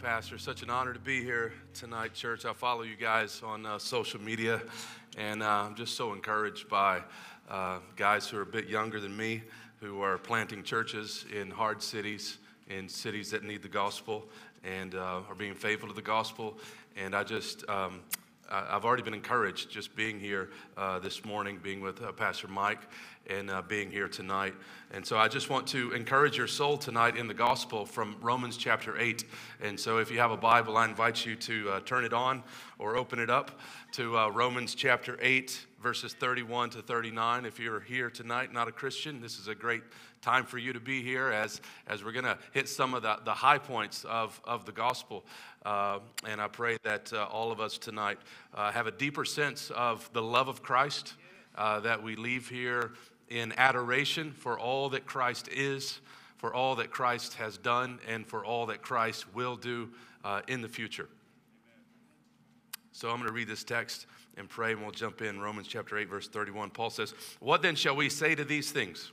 Pastor. Such an honor to be here tonight, church. I follow you guys on uh, social media, and uh, I'm just so encouraged by uh, guys who are a bit younger than me who are planting churches in hard cities, in cities that need the gospel, and uh, are being faithful to the gospel. And I just, um, I've already been encouraged just being here uh, this morning, being with uh, Pastor Mike, and uh, being here tonight. And so I just want to encourage your soul tonight in the gospel from Romans chapter 8. And so if you have a Bible, I invite you to uh, turn it on or open it up to uh, Romans chapter 8, verses 31 to 39. If you're here tonight, not a Christian, this is a great time for you to be here as, as we're going to hit some of the, the high points of, of the gospel. Uh, and I pray that uh, all of us tonight uh, have a deeper sense of the love of Christ, uh, that we leave here in adoration for all that Christ is, for all that Christ has done, and for all that Christ will do uh, in the future. So I'm going to read this text and pray, and we'll jump in. Romans chapter 8, verse 31. Paul says, What then shall we say to these things?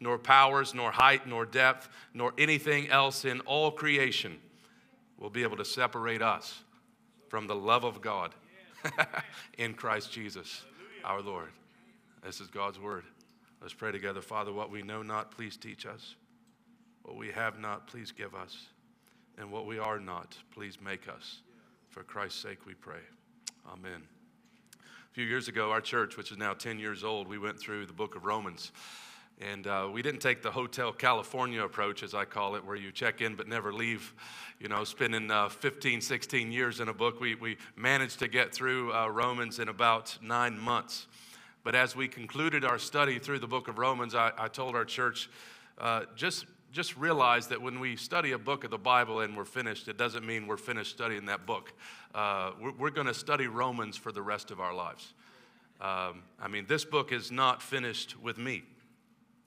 nor powers, nor height, nor depth, nor anything else in all creation will be able to separate us from the love of God in Christ Jesus our Lord. This is God's word. Let's pray together. Father, what we know not, please teach us. What we have not, please give us. And what we are not, please make us. For Christ's sake we pray. Amen. A few years ago, our church, which is now 10 years old, we went through the book of Romans. And uh, we didn't take the Hotel California approach, as I call it, where you check in but never leave. You know, spending uh, 15, 16 years in a book, we, we managed to get through uh, Romans in about nine months. But as we concluded our study through the book of Romans, I, I told our church uh, just, just realize that when we study a book of the Bible and we're finished, it doesn't mean we're finished studying that book. Uh, we're, we're going to study Romans for the rest of our lives. Um, I mean, this book is not finished with me.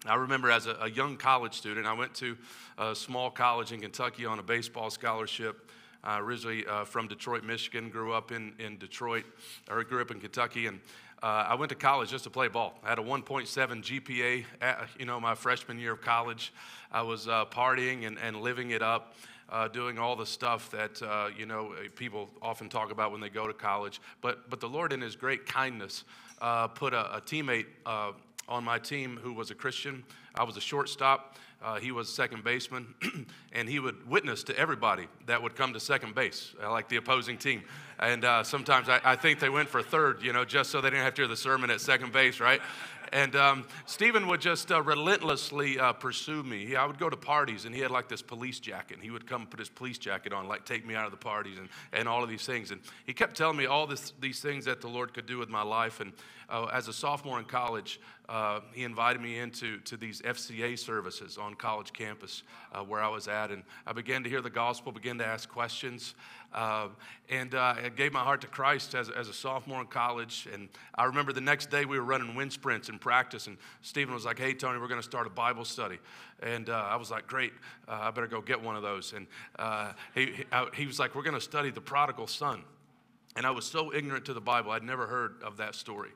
I remember as a, a, young college student, I went to a small college in Kentucky on a baseball scholarship. Uh, originally uh, from Detroit, Michigan, grew up in, in Detroit, or grew up in Kentucky, and uh, I went to college just to play ball. I had a 1.7 GPA, at, you know, my freshman year of college. I was uh, partying and, and living it up. Uh, doing all the stuff that uh, you know people often talk about when they go to college. But but the Lord, in His great kindness, uh, put a, a teammate uh, on my team who was a Christian. I was a shortstop. Uh, he was second baseman, and he would witness to everybody that would come to second base, like the opposing team. And uh, sometimes I, I, think they went for third, you know, just so they didn't have to hear the sermon at second base, right? And um, Stephen would just uh, relentlessly uh, pursue me. He, I would go to parties, and he had like this police jacket. And he would come put his police jacket on, like take me out of the parties and, and all of these things. And he kept telling me all this, these things that the Lord could do with my life. And uh, as a sophomore in college, uh, he invited me into to these FCA services on college campus uh, where I was at. And I began to hear the gospel, began to ask questions. Uh, and uh, I gave my heart to Christ as, as a sophomore in college. And I remember the next day we were running wind sprints in practice, and Stephen was like, Hey, Tony, we're going to start a Bible study. And uh, I was like, Great, uh, I better go get one of those. And uh, he, he, he was like, We're going to study the prodigal son. And I was so ignorant to the Bible, I'd never heard of that story.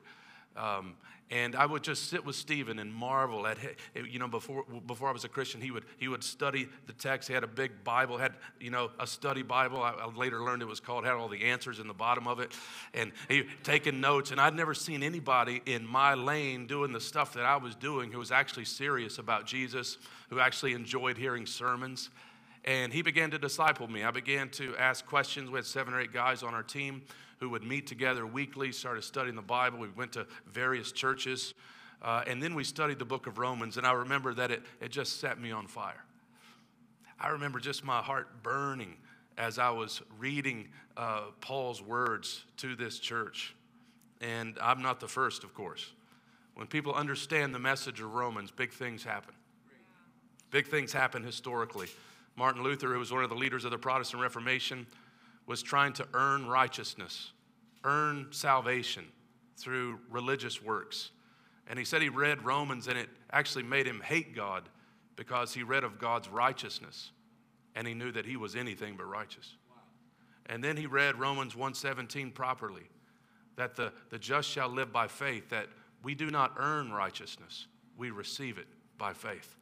Um, and I would just sit with Stephen and marvel at, you know, before, before I was a Christian, he would, he would study the text. He had a big Bible, had, you know, a study Bible. I, I later learned it was called, had all the answers in the bottom of it. And he taking notes. And I'd never seen anybody in my lane doing the stuff that I was doing who was actually serious about Jesus, who actually enjoyed hearing sermons. And he began to disciple me. I began to ask questions. We had seven or eight guys on our team who would meet together weekly, started studying the Bible. We went to various churches. Uh, and then we studied the book of Romans. And I remember that it, it just set me on fire. I remember just my heart burning as I was reading uh, Paul's words to this church. And I'm not the first, of course. When people understand the message of Romans, big things happen. Big things happen historically. Martin Luther, who was one of the leaders of the Protestant Reformation, was trying to earn righteousness, earn salvation through religious works. And he said he read Romans and it actually made him hate God because he read of God's righteousness and he knew that he was anything but righteous. And then he read Romans 1:17 properly that the, the just shall live by faith, that we do not earn righteousness, we receive it by faith.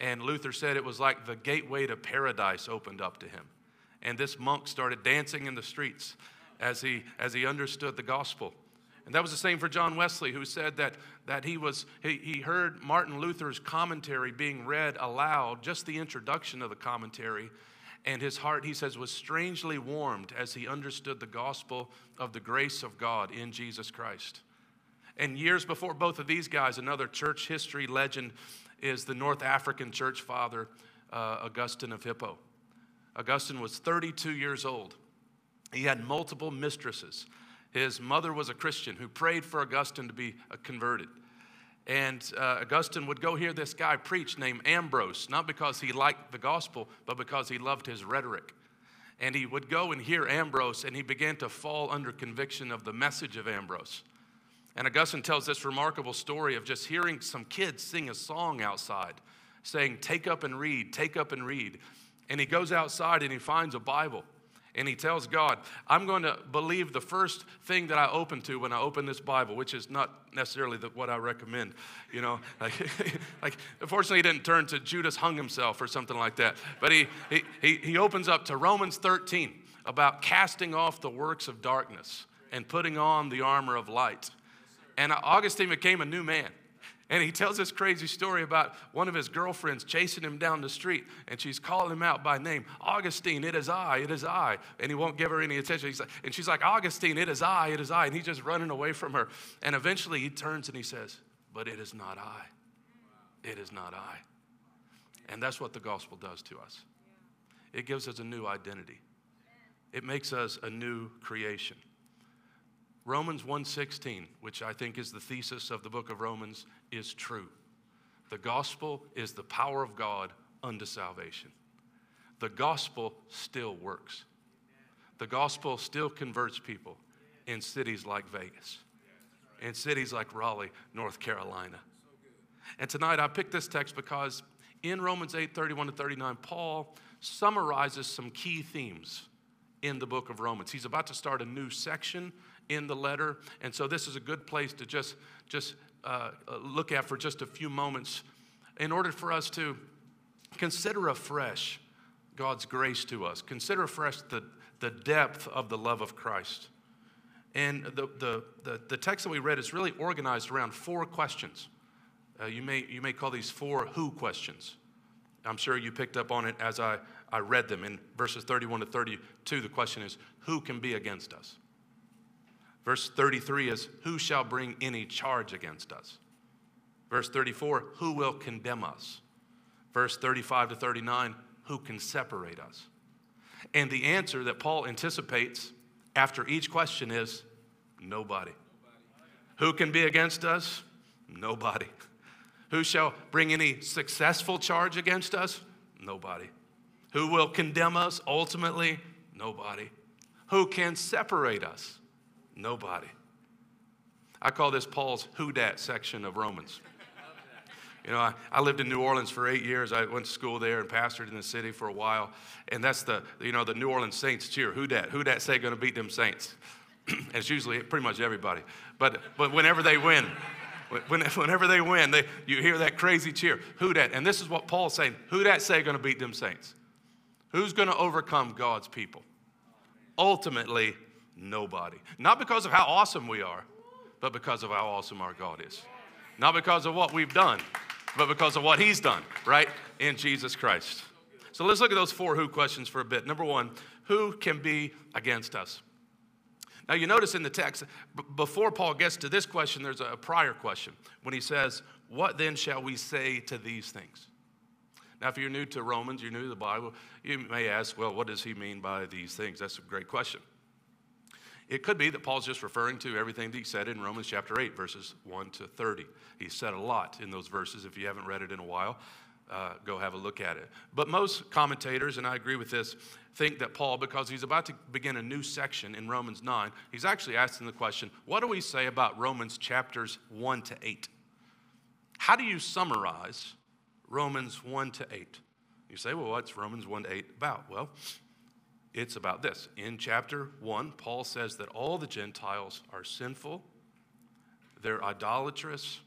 And Luther said it was like the gateway to paradise opened up to him. And this monk started dancing in the streets as he, as he understood the gospel. And that was the same for John Wesley, who said that, that he, was, he, he heard Martin Luther's commentary being read aloud, just the introduction of the commentary, and his heart, he says, was strangely warmed as he understood the gospel of the grace of God in Jesus Christ. And years before both of these guys, another church history legend is the North African church father, uh, Augustine of Hippo. Augustine was 32 years old. He had multiple mistresses. His mother was a Christian who prayed for Augustine to be uh, converted. And uh, Augustine would go hear this guy preach named Ambrose, not because he liked the gospel, but because he loved his rhetoric. And he would go and hear Ambrose, and he began to fall under conviction of the message of Ambrose. And Augustine tells this remarkable story of just hearing some kids sing a song outside, saying, Take up and read, take up and read. And he goes outside and he finds a Bible. And he tells God, I'm going to believe the first thing that I open to when I open this Bible, which is not necessarily the, what I recommend. You know, like, like, unfortunately, he didn't turn to Judas hung himself or something like that. But he, he, he, he opens up to Romans 13 about casting off the works of darkness and putting on the armor of light. And Augustine became a new man. And he tells this crazy story about one of his girlfriends chasing him down the street, and she's calling him out by name Augustine, it is I, it is I. And he won't give her any attention. Like, and she's like, Augustine, it is I, it is I. And he's just running away from her. And eventually he turns and he says, But it is not I. It is not I. And that's what the gospel does to us it gives us a new identity, it makes us a new creation. Romans 1:16, which I think is the thesis of the book of Romans, is true. The gospel is the power of God unto salvation. The gospel still works. The gospel still converts people in cities like Vegas, in cities like Raleigh, North Carolina. And tonight I picked this text because in Romans 8 31 to 39, Paul summarizes some key themes in the book of Romans. He's about to start a new section in the letter. And so this is a good place to just, just uh, look at for just a few moments in order for us to consider afresh God's grace to us, consider afresh the, the depth of the love of Christ. And the, the, the, the text that we read is really organized around four questions. Uh, you, may, you may call these four who questions. I'm sure you picked up on it as I, I read them. In verses 31 to 32, the question is who can be against us? Verse 33 is, Who shall bring any charge against us? Verse 34, Who will condemn us? Verse 35 to 39, Who can separate us? And the answer that Paul anticipates after each question is, Nobody. Nobody. Who can be against us? Nobody. Who shall bring any successful charge against us? Nobody. Who will condemn us ultimately? Nobody. Who can separate us? Nobody. I call this Paul's who dat section of Romans. You know, I, I, lived in New Orleans for eight years. I went to school there and pastored in the city for a while. And that's the, you know, the New Orleans Saints cheer. Who dat? Who dat say to beat them Saints? it's usually pretty much everybody. But, but whenever they win, when, whenever they win, they, you hear that crazy cheer. Who dat? And this is what Paul's saying. Who dat say to beat them Saints? Who's to overcome God's people? Ultimately, Nobody. Not because of how awesome we are, but because of how awesome our God is. Not because of what we've done, but because of what He's done, right? In Jesus Christ. So let's look at those four who questions for a bit. Number one, who can be against us? Now, you notice in the text, b- before Paul gets to this question, there's a prior question when he says, What then shall we say to these things? Now, if you're new to Romans, you're new to the Bible, you may ask, Well, what does he mean by these things? That's a great question. It could be that Paul's just referring to everything that he said in Romans chapter 8, verses 1 to 30. He said a lot in those verses. If you haven't read it in a while, uh, go have a look at it. But most commentators, and I agree with this, think that Paul, because he's about to begin a new section in Romans 9, he's actually asking the question what do we say about Romans chapters 1 to 8? How do you summarize Romans 1 to 8? You say, well, what's Romans 1 to 8 about? Well, it's about this. In chapter 1, Paul says that all the Gentiles are sinful, they're idolatrous,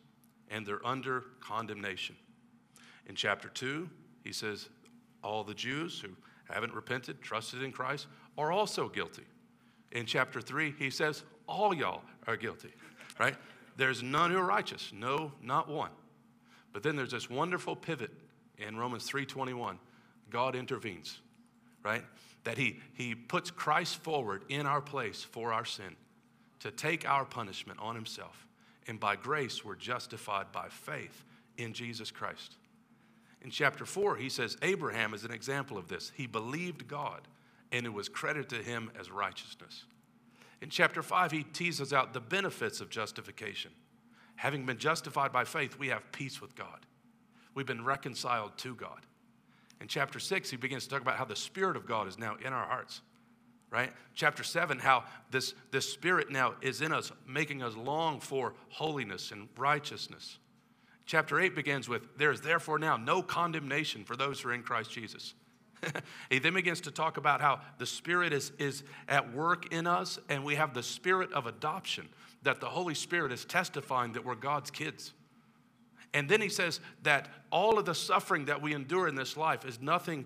and they're under condemnation. In chapter 2, he says all the Jews who haven't repented, trusted in Christ, are also guilty. In chapter 3, he says all y'all are guilty, right? There's none who are righteous, no, not one. But then there's this wonderful pivot in Romans 3:21. God intervenes, right? That he, he puts Christ forward in our place for our sin to take our punishment on himself. And by grace, we're justified by faith in Jesus Christ. In chapter 4, he says Abraham is an example of this. He believed God, and it was credited to him as righteousness. In chapter 5, he teases out the benefits of justification. Having been justified by faith, we have peace with God. We've been reconciled to God. In chapter 6, he begins to talk about how the Spirit of God is now in our hearts, right? Chapter 7, how this, this Spirit now is in us, making us long for holiness and righteousness. Chapter 8 begins with, There is therefore now no condemnation for those who are in Christ Jesus. he then begins to talk about how the Spirit is, is at work in us, and we have the Spirit of adoption, that the Holy Spirit is testifying that we're God's kids. And then he says that all of the suffering that we endure in this life is nothing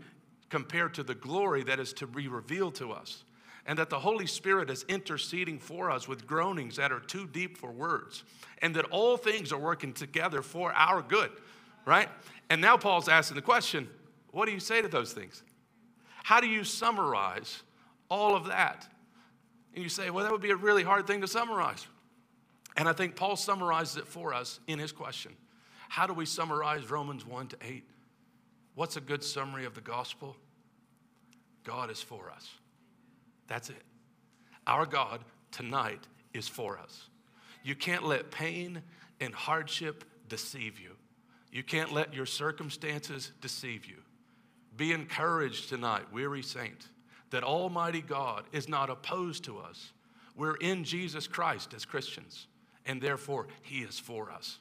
compared to the glory that is to be revealed to us. And that the Holy Spirit is interceding for us with groanings that are too deep for words. And that all things are working together for our good, right? And now Paul's asking the question what do you say to those things? How do you summarize all of that? And you say, well, that would be a really hard thing to summarize. And I think Paul summarizes it for us in his question. How do we summarize Romans 1 to 8? What's a good summary of the gospel? God is for us. That's it. Our God tonight is for us. You can't let pain and hardship deceive you. You can't let your circumstances deceive you. Be encouraged tonight, weary saint, that Almighty God is not opposed to us. We're in Jesus Christ as Christians, and therefore He is for us.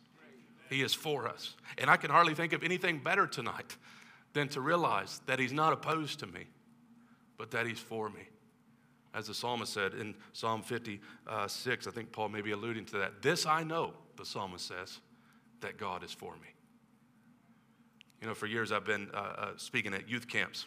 He is for us. And I can hardly think of anything better tonight than to realize that He's not opposed to me, but that He's for me. As the psalmist said in Psalm 56, I think Paul may be alluding to that. This I know, the psalmist says, that God is for me. You know, for years I've been uh, uh, speaking at youth camps.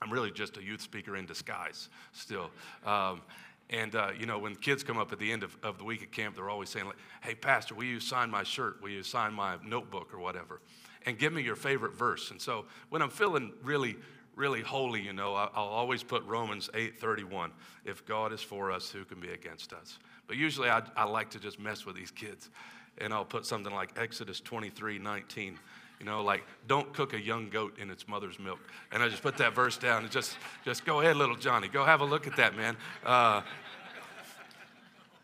I'm really just a youth speaker in disguise still. Um, and, uh, you know, when kids come up at the end of, of the week at camp, they're always saying, like, hey, Pastor, will you sign my shirt? Will you sign my notebook or whatever? And give me your favorite verse. And so when I'm feeling really, really holy, you know, I'll always put Romans 8:31. If God is for us, who can be against us? But usually I, I like to just mess with these kids. And I'll put something like Exodus 23, 19. You know, like don't cook a young goat in its mother's milk. And I just put that verse down and just, just go ahead, little Johnny, go have a look at that, man. Uh,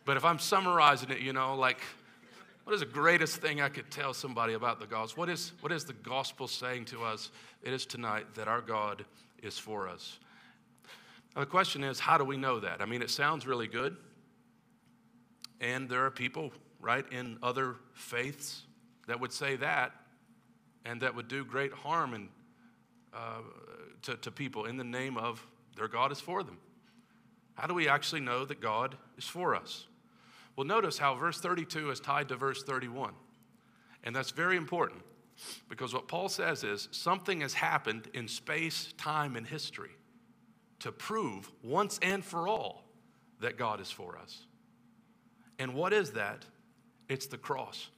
but if I'm summarizing it, you know, like, what is the greatest thing I could tell somebody about the gospel? What is, what is the gospel saying to us? It is tonight that our God is for us. Now, the question is, how do we know that? I mean, it sounds really good. And there are people, right, in other faiths that would say that and that would do great harm and, uh, to, to people in the name of their God is for them. How do we actually know that God is for us? Well, notice how verse 32 is tied to verse 31. And that's very important because what Paul says is something has happened in space, time, and history to prove once and for all that God is for us. And what is that? It's the cross.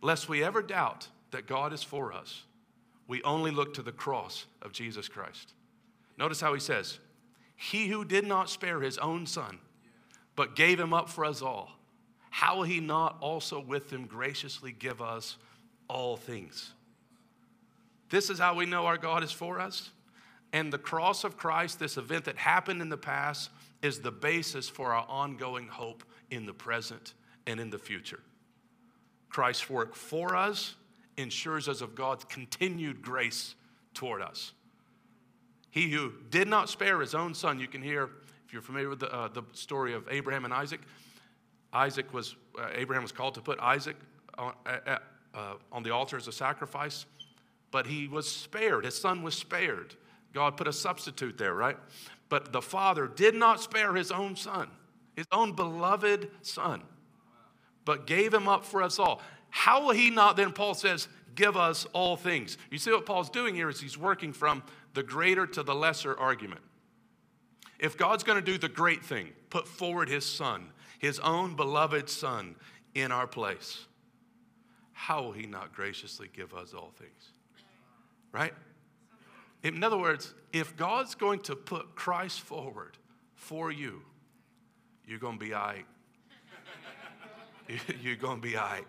Lest we ever doubt that God is for us, we only look to the cross of Jesus Christ. Notice how he says, He who did not spare his own son, but gave him up for us all, how will he not also with him graciously give us all things? This is how we know our God is for us. And the cross of Christ, this event that happened in the past, is the basis for our ongoing hope in the present and in the future. Christ's work for us ensures us of God's continued grace toward us. He who did not spare his own son, you can hear, if you're familiar with the, uh, the story of Abraham and Isaac, Isaac was, uh, Abraham was called to put Isaac on, uh, on the altar as a sacrifice, but he was spared. His son was spared. God put a substitute there, right? But the father did not spare his own son, his own beloved son, but gave him up for us all. How will he not then, Paul says, give us all things? You see what Paul's doing here is he's working from the greater to the lesser argument. If God's going to do the great thing, put forward his son, his own beloved son, in our place, how will he not graciously give us all things? Right? In other words, if God's going to put Christ forward for you, you're going to be all right. you're going to be all right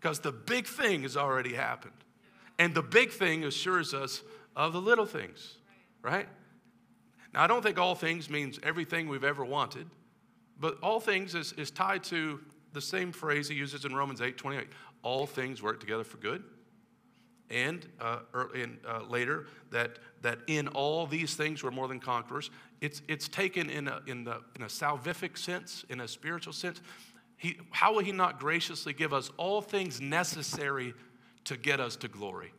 because the big thing has already happened. And the big thing assures us of the little things, right? Now, I don't think all things means everything we've ever wanted, but all things is, is tied to the same phrase he uses in Romans 8 28. All things work together for good. And uh, in, uh, later, that, that in all these things we're more than conquerors. It's, it's taken in a, in, the, in a salvific sense, in a spiritual sense. He, how will He not graciously give us all things necessary to get us to glory?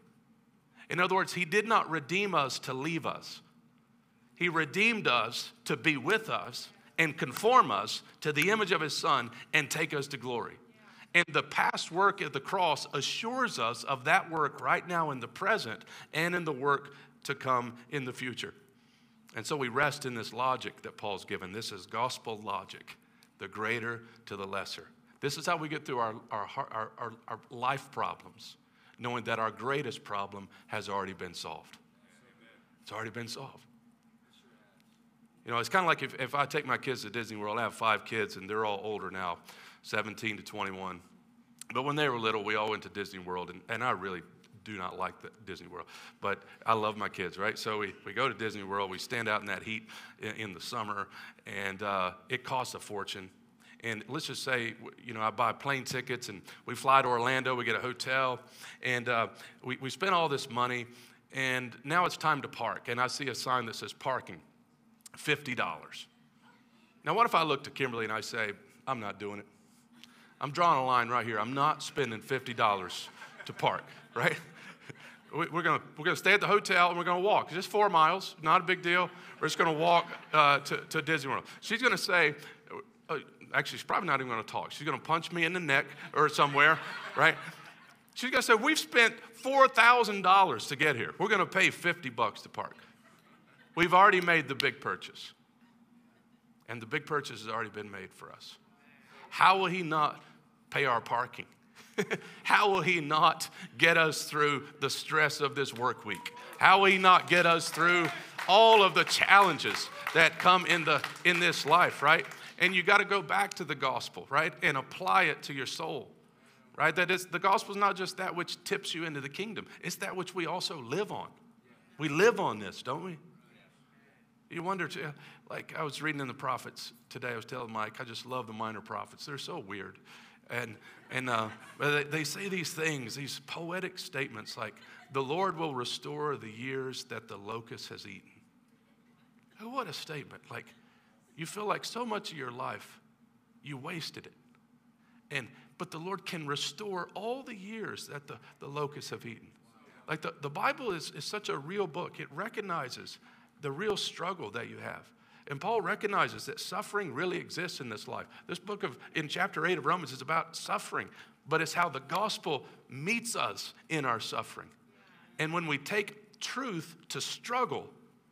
In other words, He did not redeem us to leave us, He redeemed us to be with us and conform us to the image of His Son and take us to glory. And the past work at the cross assures us of that work right now in the present and in the work to come in the future. And so we rest in this logic that Paul's given. This is gospel logic the greater to the lesser. This is how we get through our, our, our, our, our life problems, knowing that our greatest problem has already been solved. It's already been solved. You know, it's kind of like if, if I take my kids to Disney World, I have five kids and they're all older now, 17 to 21. But when they were little, we all went to Disney World, and, and I really do not like the Disney World. But I love my kids, right? So we, we go to Disney World, we stand out in that heat in, in the summer, and uh, it costs a fortune. And let's just say, you know, I buy plane tickets and we fly to Orlando, we get a hotel, and uh, we, we spend all this money, and now it's time to park. And I see a sign that says parking, $50. Now, what if I look to Kimberly and I say, I'm not doing it? I'm drawing a line right here. I'm not spending $50 to park, right? We're going we're gonna stay at the hotel and we're going to walk. It's just four miles, not a big deal. We're just going to walk uh, to, to Disney World. She's going to say, uh, actually, she's probably not even going to talk. She's going to punch me in the neck or somewhere, right? She's going to say, We've spent $4,000 to get here. We're going to pay 50 bucks to park. We've already made the big purchase. And the big purchase has already been made for us. How will He not pay our parking? How will He not get us through the stress of this work week? How will He not get us through all of the challenges that come in, the, in this life, right? And you got to go back to the gospel, right? And apply it to your soul, right? That is, the gospel is not just that which tips you into the kingdom, it's that which we also live on. We live on this, don't we? You wonder, too, like I was reading in the prophets today, I was telling Mike, I just love the minor prophets. They're so weird. And, and uh, they say these things, these poetic statements like, the Lord will restore the years that the locust has eaten. What a statement. Like, you feel like so much of your life, you wasted it. And, but the Lord can restore all the years that the, the locusts have eaten. Like the, the Bible is, is such a real book. It recognizes the real struggle that you have. And Paul recognizes that suffering really exists in this life. This book of, in chapter 8 of Romans, is about suffering, but it's how the gospel meets us in our suffering. And when we take truth to struggle,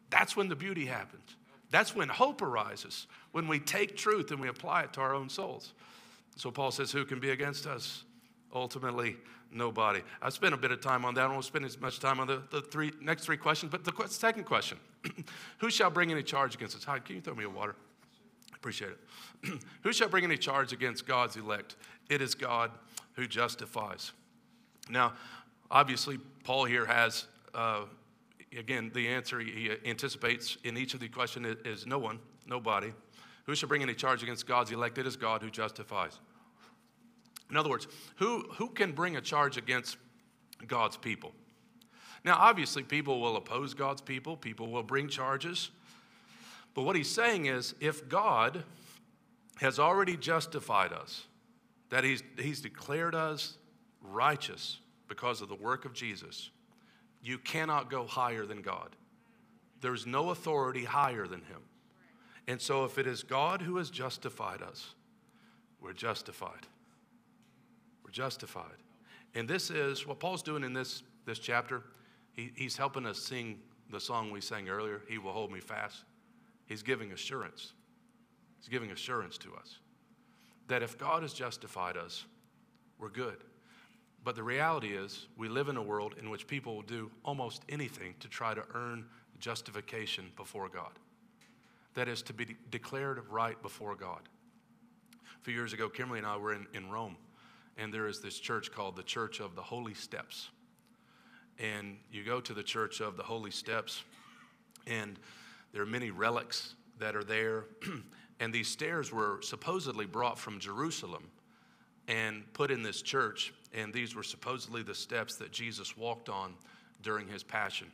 that's when the beauty happens. That's when hope arises, when we take truth and we apply it to our own souls. So Paul says, Who can be against us Ultimately, nobody. I spent a bit of time on that. I won't spend as much time on the, the three, next three questions. But the second question Who shall bring any charge against us? Hi, can you throw me a water? Appreciate it. who shall bring any charge against God's elect? It is God who justifies. Now, obviously, Paul here has, uh, again, the answer he anticipates in each of the questions is, is no one, nobody. Who shall bring any charge against God's elect? It is God who justifies. In other words, who, who can bring a charge against God's people? Now, obviously, people will oppose God's people, people will bring charges. But what he's saying is if God has already justified us, that he's, he's declared us righteous because of the work of Jesus, you cannot go higher than God. There's no authority higher than him. And so, if it is God who has justified us, we're justified. We're justified. And this is what Paul's doing in this, this chapter. He, he's helping us sing the song we sang earlier, He Will Hold Me Fast. He's giving assurance. He's giving assurance to us that if God has justified us, we're good. But the reality is, we live in a world in which people will do almost anything to try to earn justification before God. That is, to be declared right before God. A few years ago, Kimberly and I were in, in Rome and there is this church called the Church of the Holy Steps. And you go to the Church of the Holy Steps, and there are many relics that are there. and these stairs were supposedly brought from Jerusalem and put in this church. And these were supposedly the steps that Jesus walked on during his passion.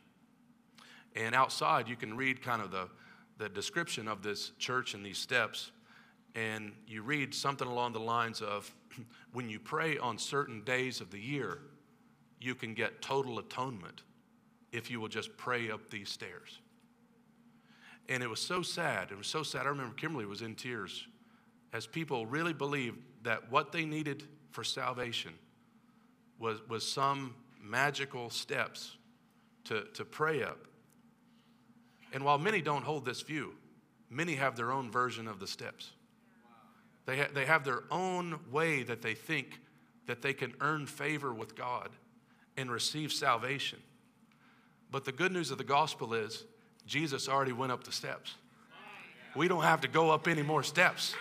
And outside, you can read kind of the, the description of this church and these steps. And you read something along the lines of when you pray on certain days of the year, you can get total atonement if you will just pray up these stairs. And it was so sad. It was so sad. I remember Kimberly was in tears as people really believed that what they needed for salvation was, was some magical steps to, to pray up. And while many don't hold this view, many have their own version of the steps. They, ha- they have their own way that they think that they can earn favor with God and receive salvation. But the good news of the gospel is Jesus already went up the steps. We don't have to go up any more steps.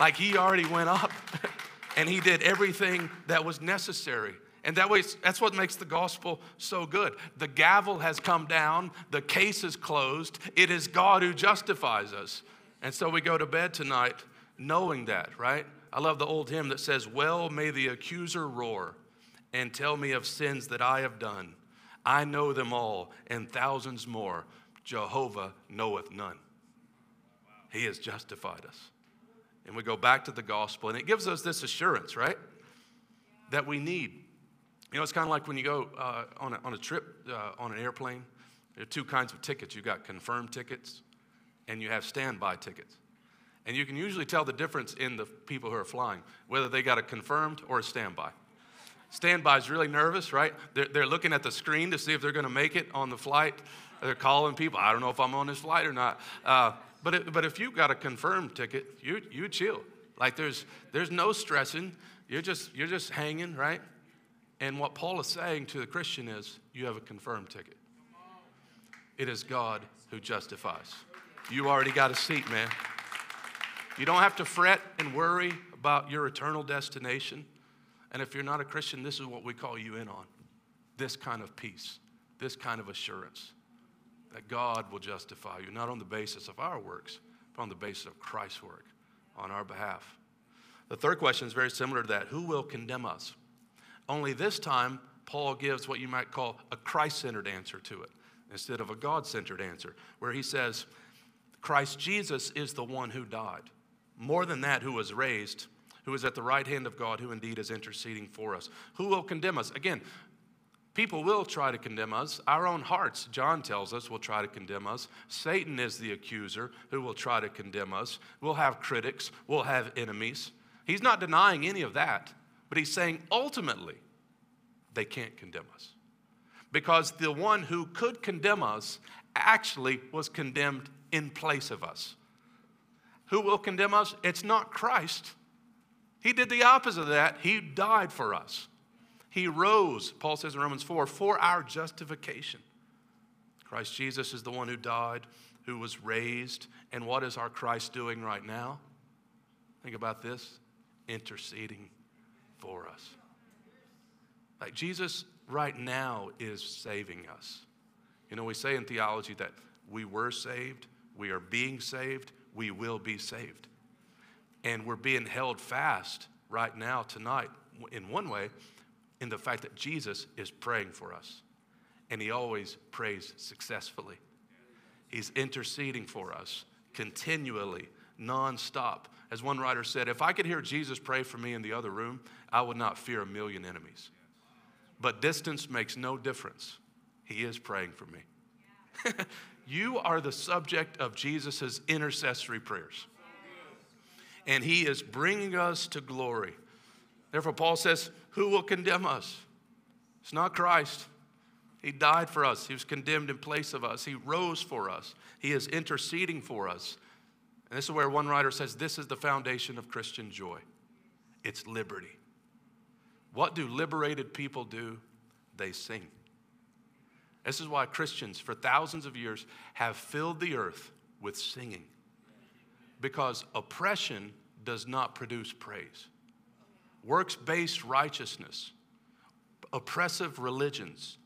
Like he already went up and he did everything that was necessary. And that way, that's what makes the gospel so good. The gavel has come down, the case is closed. It is God who justifies us. And so we go to bed tonight knowing that, right? I love the old hymn that says, Well may the accuser roar and tell me of sins that I have done. I know them all and thousands more. Jehovah knoweth none. He has justified us. And we go back to the gospel, and it gives us this assurance, right? That we need. You know, it's kind of like when you go uh, on, a, on a trip uh, on an airplane, there are two kinds of tickets. You got confirmed tickets, and you have standby tickets. And you can usually tell the difference in the people who are flying, whether they got a confirmed or a standby. Standby is really nervous, right? They're, they're looking at the screen to see if they're going to make it on the flight. They're calling people. I don't know if I'm on this flight or not. Uh, but, it, but if you've got a confirmed ticket, you, you chill. Like there's, there's no stressing. You're just, you're just hanging, right? And what Paul is saying to the Christian is, you have a confirmed ticket. It is God who justifies. You already got a seat, man. You don't have to fret and worry about your eternal destination. And if you're not a Christian, this is what we call you in on this kind of peace, this kind of assurance that God will justify you, not on the basis of our works, but on the basis of Christ's work on our behalf. The third question is very similar to that Who will condemn us? Only this time, Paul gives what you might call a Christ centered answer to it instead of a God centered answer, where he says, Christ Jesus is the one who died. More than that, who was raised, who is at the right hand of God, who indeed is interceding for us. Who will condemn us? Again, people will try to condemn us. Our own hearts, John tells us, will try to condemn us. Satan is the accuser who will try to condemn us. We'll have critics, we'll have enemies. He's not denying any of that, but he's saying ultimately, they can't condemn us. Because the one who could condemn us actually was condemned in place of us. Who will condemn us? It's not Christ. He did the opposite of that. He died for us. He rose, Paul says in Romans 4, for our justification. Christ Jesus is the one who died, who was raised. And what is our Christ doing right now? Think about this interceding for us. Like Jesus right now is saving us. You know, we say in theology that we were saved, we are being saved, we will be saved. And we're being held fast right now, tonight, in one way, in the fact that Jesus is praying for us. And he always prays successfully. He's interceding for us continually, nonstop. As one writer said, if I could hear Jesus pray for me in the other room, I would not fear a million enemies. But distance makes no difference. He is praying for me. you are the subject of Jesus' intercessory prayers. And he is bringing us to glory. Therefore, Paul says, Who will condemn us? It's not Christ. He died for us. He was condemned in place of us. He rose for us. He is interceding for us. And this is where one writer says this is the foundation of Christian joy it's liberty. What do liberated people do? They sing. This is why Christians, for thousands of years, have filled the earth with singing. Because oppression does not produce praise. Works based righteousness, oppressive religions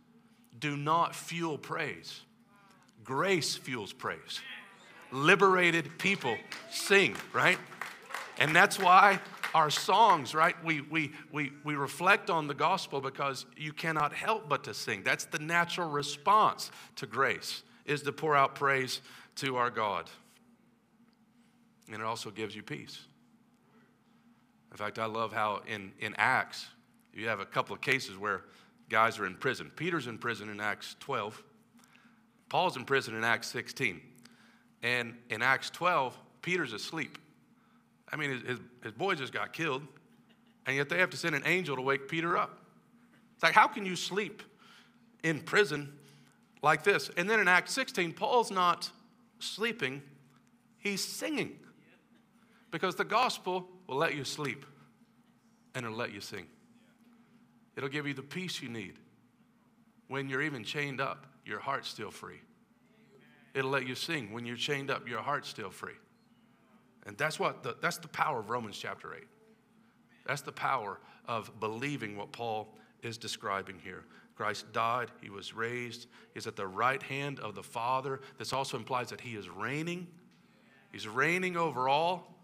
do not fuel praise. Grace fuels praise. Liberated people sing, right? And that's why our songs, right? We, we, we, we reflect on the gospel because you cannot help but to sing. That's the natural response to grace, is to pour out praise to our God. And it also gives you peace. In fact, I love how in, in Acts, you have a couple of cases where guys are in prison. Peter's in prison in Acts 12. Paul's in prison in Acts 16. And in Acts 12, Peter's asleep. I mean, his, his, his boy just got killed, and yet they have to send an angel to wake Peter up. It's like, how can you sleep in prison like this? And then in Acts 16, Paul's not sleeping, he's singing. Because the gospel will let you sleep and it'll let you sing. It'll give you the peace you need. When you're even chained up, your heart's still free. It'll let you sing. When you're chained up, your heart's still free. And that's what the, that's the power of Romans chapter 8. That's the power of believing what Paul is describing here. Christ died, he was raised, he's at the right hand of the Father. This also implies that he is reigning. He's reigning over all,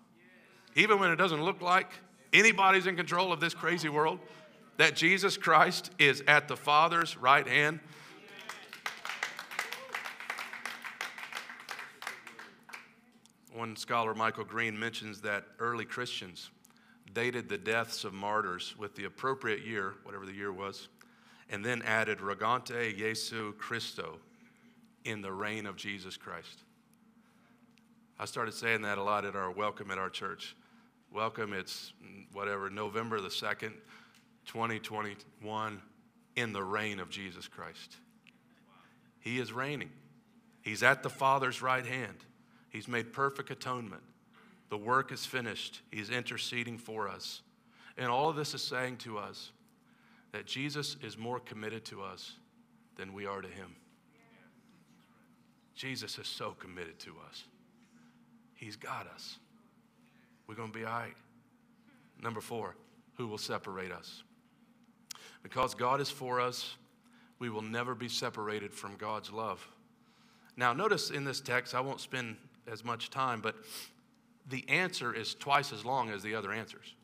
even when it doesn't look like anybody's in control of this crazy world, that Jesus Christ is at the Father's right hand. One scholar, Michael Green, mentions that early Christians dated the deaths of martyrs with the appropriate year, whatever the year was, and then added Regnante Jesu Christo in the reign of Jesus Christ. I started saying that a lot at our welcome at our church. Welcome, it's mm, whatever, November the 2nd, 2021, in the reign of Jesus Christ. He is reigning, He's at the Father's right hand. He's made perfect atonement. The work is finished. He's interceding for us. And all of this is saying to us that Jesus is more committed to us than we are to him. Jesus is so committed to us. He's got us. We're going to be all right. Number four, who will separate us? Because God is for us, we will never be separated from God's love. Now, notice in this text, I won't spend as much time, but the answer is twice as long as the other answers.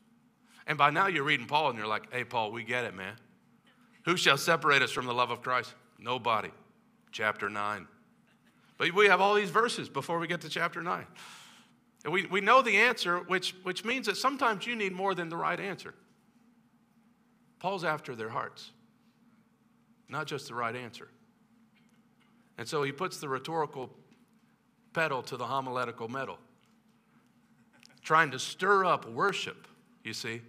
And by now you're reading Paul and you're like, hey, Paul, we get it, man. Who shall separate us from the love of Christ? Nobody. Chapter 9. But we have all these verses before we get to chapter 9. And we, we know the answer, which, which means that sometimes you need more than the right answer. Paul's after their hearts, not just the right answer. And so he puts the rhetorical pedal to the homiletical metal. Trying to stir up worship, you see,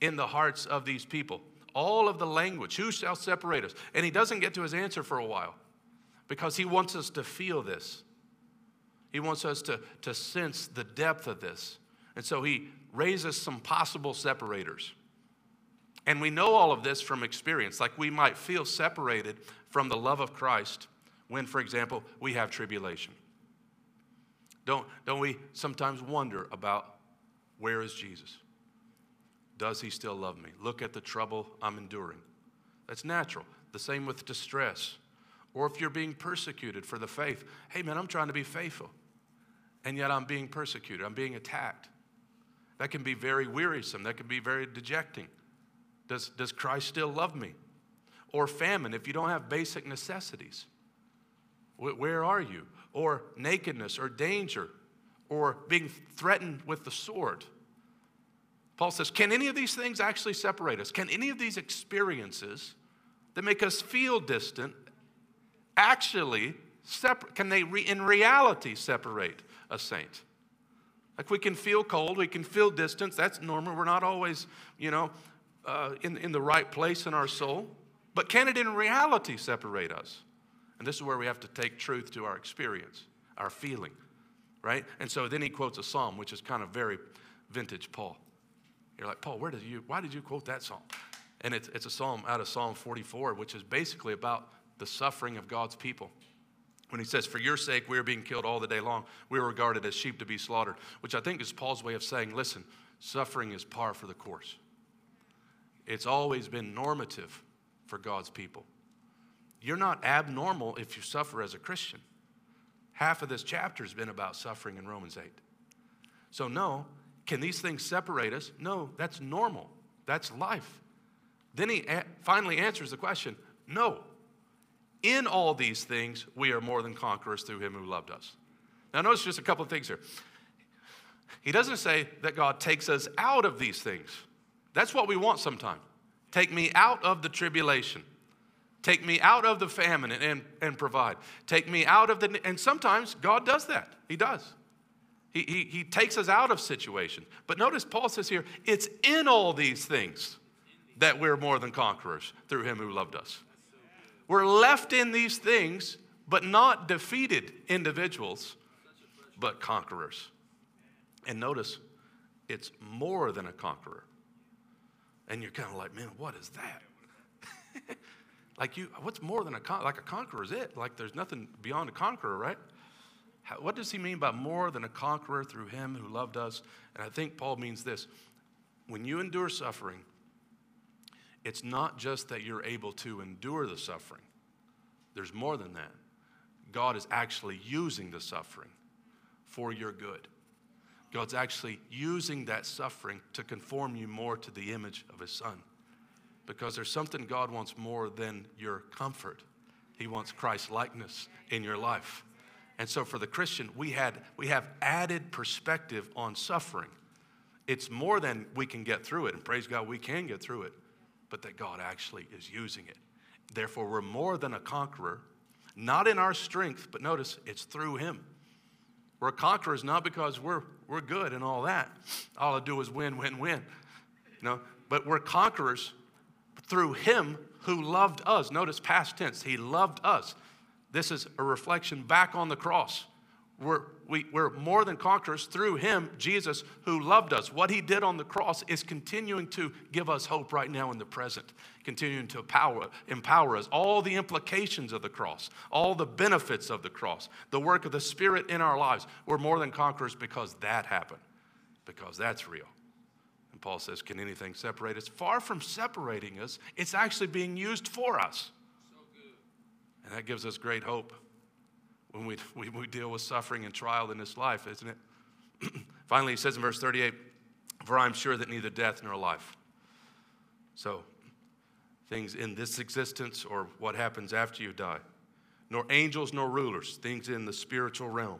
in the hearts of these people. All of the language, who shall separate us? And he doesn't get to his answer for a while because he wants us to feel this. He wants us to, to sense the depth of this. And so he raises some possible separators. And we know all of this from experience. Like we might feel separated from the love of Christ when, for example, we have tribulation. Don't, don't we sometimes wonder about where is Jesus? Does he still love me? Look at the trouble I'm enduring. That's natural. The same with distress. Or if you're being persecuted for the faith, hey man, I'm trying to be faithful, and yet I'm being persecuted, I'm being attacked. That can be very wearisome, that can be very dejecting. Does, does Christ still love me? Or famine, if you don't have basic necessities, where are you? Or nakedness, or danger, or being threatened with the sword. Paul says, Can any of these things actually separate us? Can any of these experiences that make us feel distant actually separate? Can they, re- in reality, separate a saint? Like we can feel cold, we can feel distance. That's normal. We're not always, you know, uh, in, in the right place in our soul. But can it in reality separate us? And this is where we have to take truth to our experience, our feeling, right? And so then he quotes a psalm, which is kind of very vintage Paul. You're like, Paul, where did you, why did you quote that psalm? And it's, it's a psalm out of Psalm 44, which is basically about the suffering of God's people. When he says, For your sake, we are being killed all the day long, we are regarded as sheep to be slaughtered, which I think is Paul's way of saying, Listen, suffering is par for the course. It's always been normative for God's people. You're not abnormal if you suffer as a Christian. Half of this chapter has been about suffering in Romans 8. So, no, can these things separate us? No, that's normal. That's life. Then he a- finally answers the question no. In all these things, we are more than conquerors through him who loved us. Now, notice just a couple of things here. He doesn't say that God takes us out of these things. That's what we want sometimes. Take me out of the tribulation. Take me out of the famine and, and, and provide. Take me out of the, and sometimes God does that. He does. He, he, he takes us out of situations. But notice Paul says here, it's in all these things that we're more than conquerors through him who loved us. We're left in these things, but not defeated individuals, but conquerors. And notice, it's more than a conqueror. And you're kind of like, man, what is that? like you, what's more than a con- like a conqueror is it? Like there's nothing beyond a conqueror, right? How, what does he mean by more than a conqueror through him who loved us? And I think Paul means this: when you endure suffering, it's not just that you're able to endure the suffering. There's more than that. God is actually using the suffering for your good. God's actually using that suffering to conform you more to the image of His Son. Because there's something God wants more than your comfort. He wants Christ likeness in your life. And so for the Christian, we, had, we have added perspective on suffering. It's more than we can get through it. And praise God, we can get through it, but that God actually is using it. Therefore, we're more than a conqueror, not in our strength, but notice it's through Him. We're conquerors not because we're, we're good and all that. All I do is win, win, win. You know, but we're conquerors through Him who loved us. Notice past tense, He loved us. This is a reflection back on the cross. We're, we, we're more than conquerors through Him, Jesus, who loved us. What He did on the cross is continuing to give us hope right now in the present, continuing to empower, empower us. All the implications of the cross, all the benefits of the cross, the work of the Spirit in our lives. We're more than conquerors because that happened, because that's real. And Paul says, Can anything separate us? Far from separating us, it's actually being used for us. And that gives us great hope when we, we, we deal with suffering and trial in this life, isn't it? Finally, he says in verse 38 For I'm sure that neither death nor life. So, things in this existence or what happens after you die, nor angels nor rulers, things in the spiritual realm,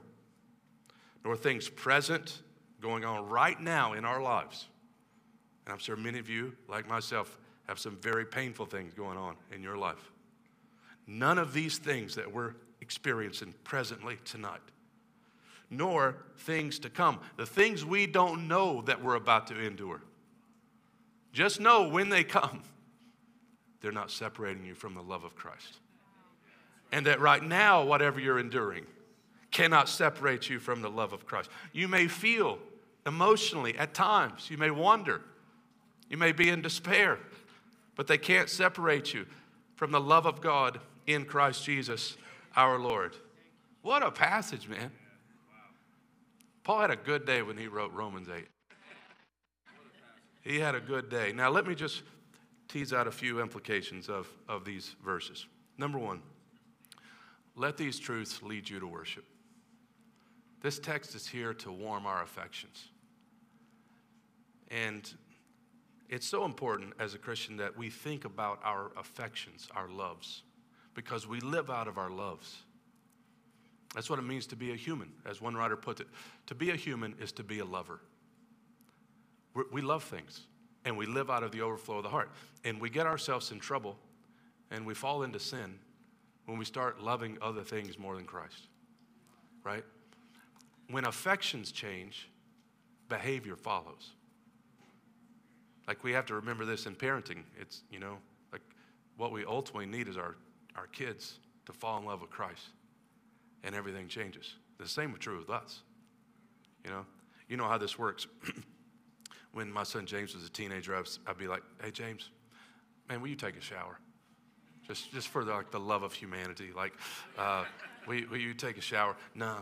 nor things present going on right now in our lives. And I'm sure many of you, like myself, have some very painful things going on in your life. None of these things that we're experiencing presently tonight, nor things to come. The things we don't know that we're about to endure. Just know when they come, they're not separating you from the love of Christ. And that right now, whatever you're enduring cannot separate you from the love of Christ. You may feel Emotionally, at times, you may wonder. You may be in despair, but they can't separate you from the love of God in Christ Jesus our Lord. What a passage, man. Paul had a good day when he wrote Romans 8. He had a good day. Now, let me just tease out a few implications of, of these verses. Number one, let these truths lead you to worship. This text is here to warm our affections. And it's so important as a Christian that we think about our affections, our loves, because we live out of our loves. That's what it means to be a human, as one writer put it. To be a human is to be a lover. We're, we love things, and we live out of the overflow of the heart. And we get ourselves in trouble, and we fall into sin when we start loving other things more than Christ, right? When affections change, behavior follows. Like we have to remember this in parenting. It's, you know, like what we ultimately need is our, our kids to fall in love with Christ. And everything changes. The same is true with us. You know, you know how this works. when my son James was a teenager, I'd, I'd be like, hey, James, man, will you take a shower? Just, just for the, like, the love of humanity. Like, uh, will, will you take a shower? No.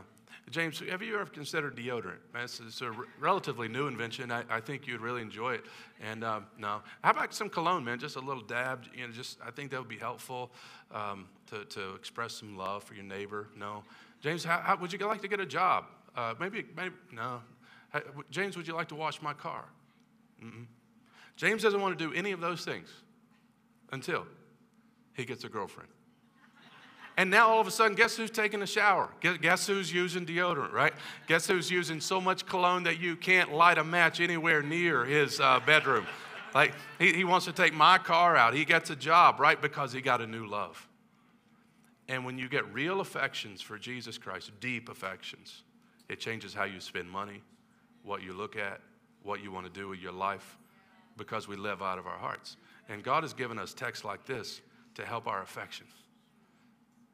James, have you ever considered deodorant? It's, it's a relatively new invention. I, I, think you'd really enjoy it. And um, no, how about some cologne, man? Just a little dab. You know, just I think that would be helpful um, to, to express some love for your neighbor. No, James, how, how would you like to get a job? Uh, maybe, maybe no. James, would you like to wash my car? Mm-mm. James doesn't want to do any of those things until he gets a girlfriend. And now all of a sudden, guess who's taking a shower? Guess who's using deodorant, right? Guess who's using so much cologne that you can't light a match anywhere near his uh, bedroom? Like, he, he wants to take my car out. He gets a job, right? Because he got a new love. And when you get real affections for Jesus Christ, deep affections, it changes how you spend money, what you look at, what you want to do with your life, because we live out of our hearts. And God has given us texts like this to help our affections.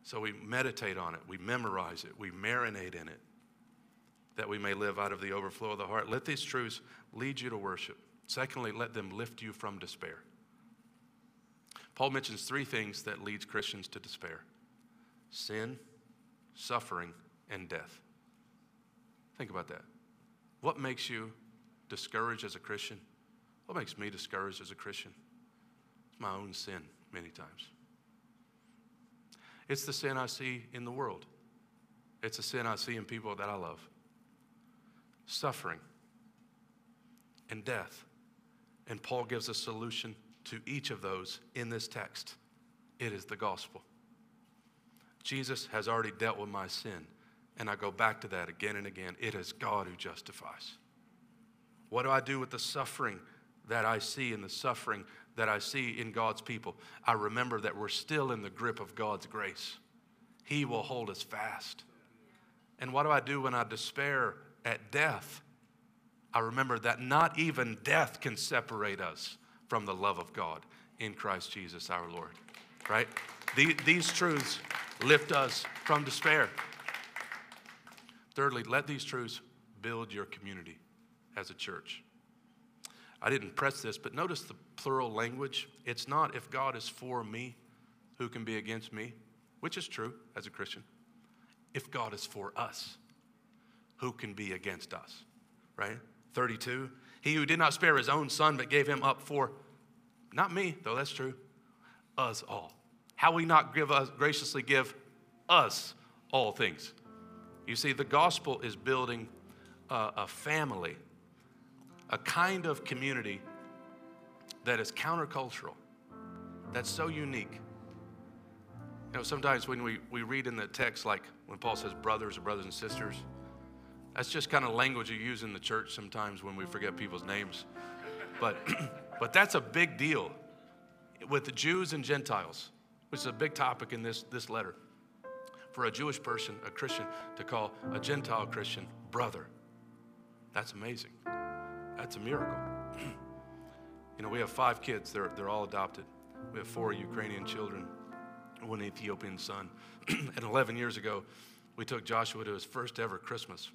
So we meditate on it, we memorize it, we marinate in it, that we may live out of the overflow of the heart. Let these truths lead you to worship. Secondly, let them lift you from despair. Paul mentions three things that leads Christians to despair sin, suffering, and death. Think about that. What makes you discouraged as a Christian? What makes me discouraged as a Christian? It's my own sin many times. It's the sin I see in the world. It's a sin I see in people that I love. Suffering and death. And Paul gives a solution to each of those in this text. It is the gospel. Jesus has already dealt with my sin. And I go back to that again and again. It is God who justifies. What do I do with the suffering that I see and the suffering that I see in God's people, I remember that we're still in the grip of God's grace. He will hold us fast. And what do I do when I despair at death? I remember that not even death can separate us from the love of God in Christ Jesus our Lord. Right? These truths lift us from despair. Thirdly, let these truths build your community as a church. I didn't press this, but notice the plural language. It's not if God is for me, who can be against me, which is true as a Christian. If God is for us, who can be against us? Right? 32. He who did not spare his own son, but gave him up for, not me, though that's true, us all. How we not give us, graciously give us all things. You see, the gospel is building a, a family a kind of community that is countercultural, that's so unique. You know, sometimes when we, we read in the text, like when Paul says brothers or brothers and sisters, that's just kind of language you use in the church sometimes when we forget people's names. But, but that's a big deal with the Jews and Gentiles, which is a big topic in this, this letter. For a Jewish person, a Christian, to call a Gentile Christian brother, that's amazing. That's a miracle. you know, we have five kids, they're, they're all adopted. We have four Ukrainian children, one Ethiopian son. and 11 years ago, we took Joshua to his first ever Christmas.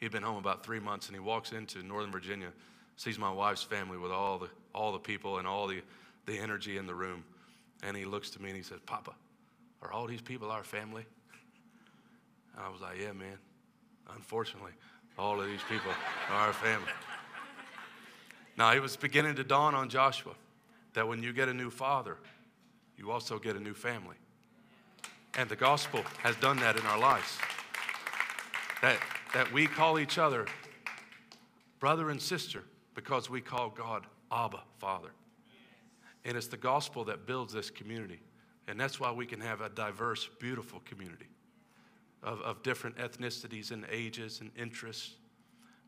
He'd been home about three months, and he walks into Northern Virginia, sees my wife's family with all the, all the people and all the, the energy in the room. And he looks to me and he says, Papa, are all these people our family? And I was like, Yeah, man. Unfortunately, all of these people are our family. Now, it was beginning to dawn on Joshua that when you get a new father, you also get a new family. And the gospel has done that in our lives. That, that we call each other brother and sister because we call God Abba, Father. And it's the gospel that builds this community. And that's why we can have a diverse, beautiful community of, of different ethnicities and ages and interests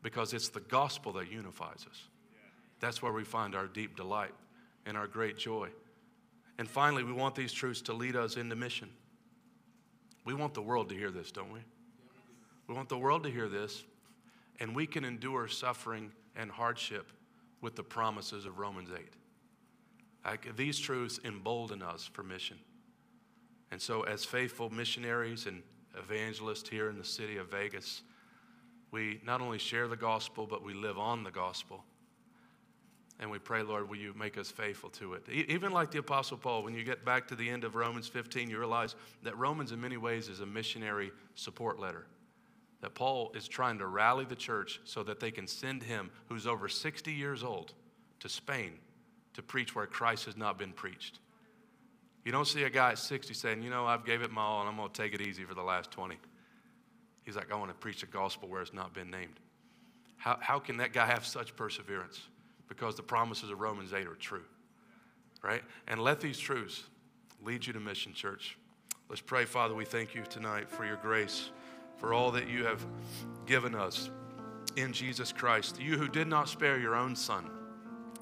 because it's the gospel that unifies us. That's where we find our deep delight and our great joy. And finally, we want these truths to lead us into mission. We want the world to hear this, don't we? We want the world to hear this, and we can endure suffering and hardship with the promises of Romans 8. Like, these truths embolden us for mission. And so, as faithful missionaries and evangelists here in the city of Vegas, we not only share the gospel, but we live on the gospel. And we pray, Lord, will you make us faithful to it? Even like the Apostle Paul, when you get back to the end of Romans 15, you realize that Romans, in many ways, is a missionary support letter. That Paul is trying to rally the church so that they can send him, who's over 60 years old, to Spain to preach where Christ has not been preached. You don't see a guy at 60 saying, you know, I've gave it my all and I'm going to take it easy for the last 20. He's like, I want to preach the gospel where it's not been named. How, how can that guy have such perseverance? Because the promises of Romans 8 are true. Right? And let these truths lead you to mission, church. Let's pray, Father. We thank you tonight for your grace, for all that you have given us in Jesus Christ. You who did not spare your own son,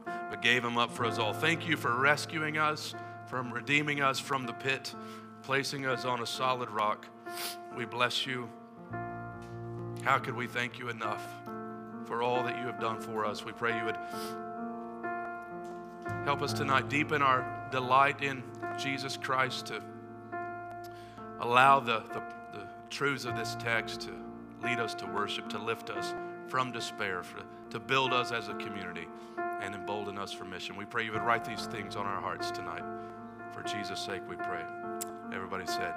but gave him up for us all. Thank you for rescuing us, from redeeming us from the pit, placing us on a solid rock. We bless you. How could we thank you enough? For all that you have done for us. We pray you would help us tonight deepen our delight in Jesus Christ to allow the, the, the truths of this text to lead us to worship, to lift us from despair, for, to build us as a community and embolden us for mission. We pray you would write these things on our hearts tonight. For Jesus' sake, we pray. Everybody said.